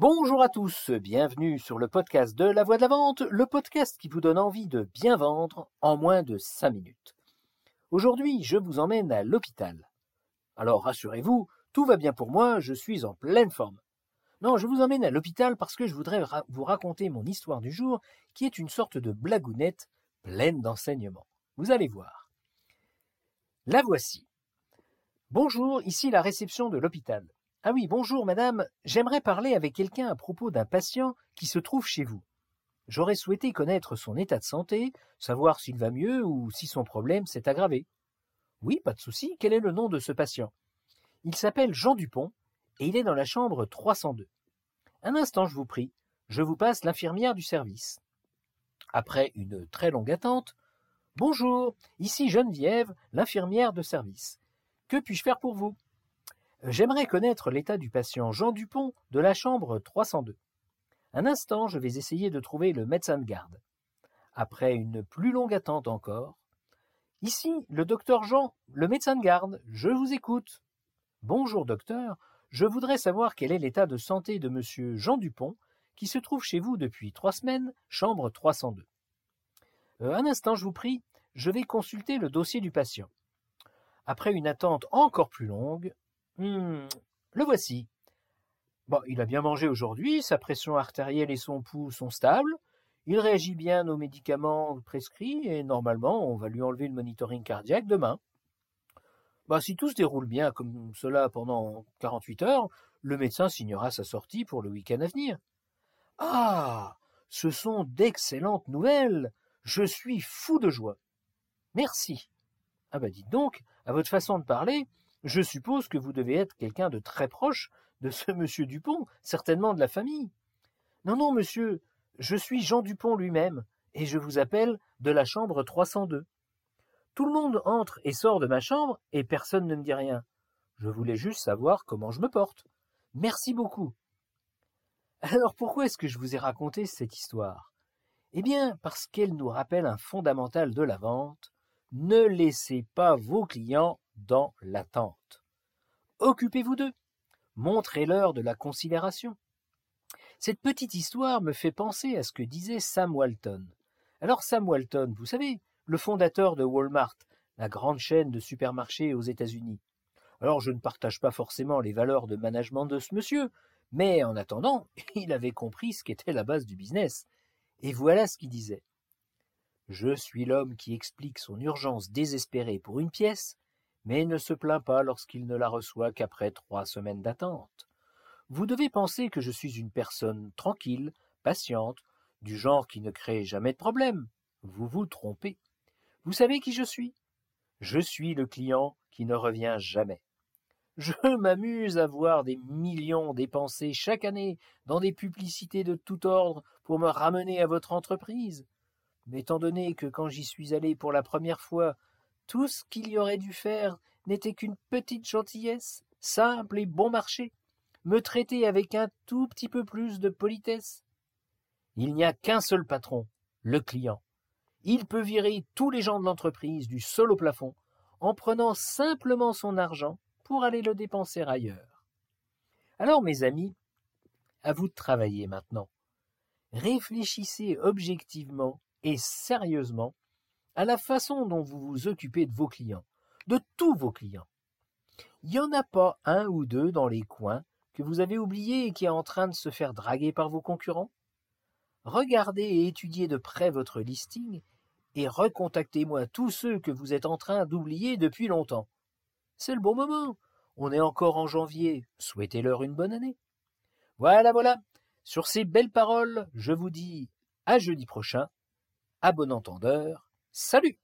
Bonjour à tous, bienvenue sur le podcast de La Voix de la Vente, le podcast qui vous donne envie de bien vendre en moins de 5 minutes. Aujourd'hui, je vous emmène à l'hôpital. Alors rassurez-vous, tout va bien pour moi, je suis en pleine forme. Non, je vous emmène à l'hôpital parce que je voudrais vous raconter mon histoire du jour, qui est une sorte de blagounette pleine d'enseignements. Vous allez voir. La voici. Bonjour, ici la réception de l'hôpital. Ah oui, bonjour madame, j'aimerais parler avec quelqu'un à propos d'un patient qui se trouve chez vous. J'aurais souhaité connaître son état de santé, savoir s'il va mieux ou si son problème s'est aggravé. Oui, pas de souci, quel est le nom de ce patient? Il s'appelle Jean Dupont et il est dans la chambre 302. Un instant, je vous prie, je vous passe l'infirmière du service. Après une très longue attente, Bonjour, ici Geneviève, l'infirmière de service. Que puis-je faire pour vous? J'aimerais connaître l'état du patient Jean Dupont de la chambre 302. Un instant, je vais essayer de trouver le médecin de garde. Après une plus longue attente encore. Ici, le docteur Jean, le médecin de garde, je vous écoute. Bonjour docteur, je voudrais savoir quel est l'état de santé de monsieur Jean Dupont, qui se trouve chez vous depuis trois semaines, chambre 302. Euh, un instant, je vous prie, je vais consulter le dossier du patient. Après une attente encore plus longue, Hum, le voici. Bon, il a bien mangé aujourd'hui, sa pression artérielle et son pouls sont stables, il réagit bien aux médicaments prescrits et normalement on va lui enlever le monitoring cardiaque demain. Bah, si tout se déroule bien comme cela pendant 48 heures, le médecin signera sa sortie pour le week-end à venir. Ah, ce sont d'excellentes nouvelles. Je suis fou de joie. Merci. Ah bah dites donc, à votre façon de parler, je suppose que vous devez être quelqu'un de très proche de ce monsieur Dupont, certainement de la famille. Non, non, monsieur, je suis Jean Dupont lui-même, et je vous appelle de la chambre 302. Tout le monde entre et sort de ma chambre, et personne ne me dit rien. Je voulais juste savoir comment je me porte. Merci beaucoup. Alors pourquoi est-ce que je vous ai raconté cette histoire? Eh bien, parce qu'elle nous rappelle un fondamental de la vente. Ne laissez pas vos clients dans l'attente. Occupez-vous d'eux. Montrez-leur de la considération. Cette petite histoire me fait penser à ce que disait Sam Walton. Alors Sam Walton, vous savez, le fondateur de Walmart, la grande chaîne de supermarchés aux États-Unis. Alors je ne partage pas forcément les valeurs de management de ce monsieur, mais en attendant, il avait compris ce qu'était la base du business. Et voilà ce qu'il disait. Je suis l'homme qui explique son urgence désespérée pour une pièce, mais ne se plaint pas lorsqu'il ne la reçoit qu'après trois semaines d'attente. Vous devez penser que je suis une personne tranquille, patiente, du genre qui ne crée jamais de problème. Vous vous trompez. Vous savez qui je suis? Je suis le client qui ne revient jamais. Je m'amuse à voir des millions dépensés chaque année dans des publicités de tout ordre pour me ramener à votre entreprise. Mais étant donné que quand j'y suis allé pour la première fois, tout ce qu'il y aurait dû faire n'était qu'une petite gentillesse, simple et bon marché, me traiter avec un tout petit peu plus de politesse. Il n'y a qu'un seul patron, le client. Il peut virer tous les gens de l'entreprise du sol au plafond en prenant simplement son argent pour aller le dépenser ailleurs. Alors, mes amis, à vous de travailler maintenant. Réfléchissez objectivement et sérieusement à la façon dont vous vous occupez de vos clients, de tous vos clients. Il n'y en a pas un ou deux dans les coins que vous avez oublié et qui est en train de se faire draguer par vos concurrents? Regardez et étudiez de près votre listing et recontactez-moi tous ceux que vous êtes en train d'oublier depuis longtemps. C'est le bon moment. On est encore en janvier. Souhaitez-leur une bonne année. Voilà, voilà. Sur ces belles paroles, je vous dis à jeudi prochain. À bon entendeur. Salut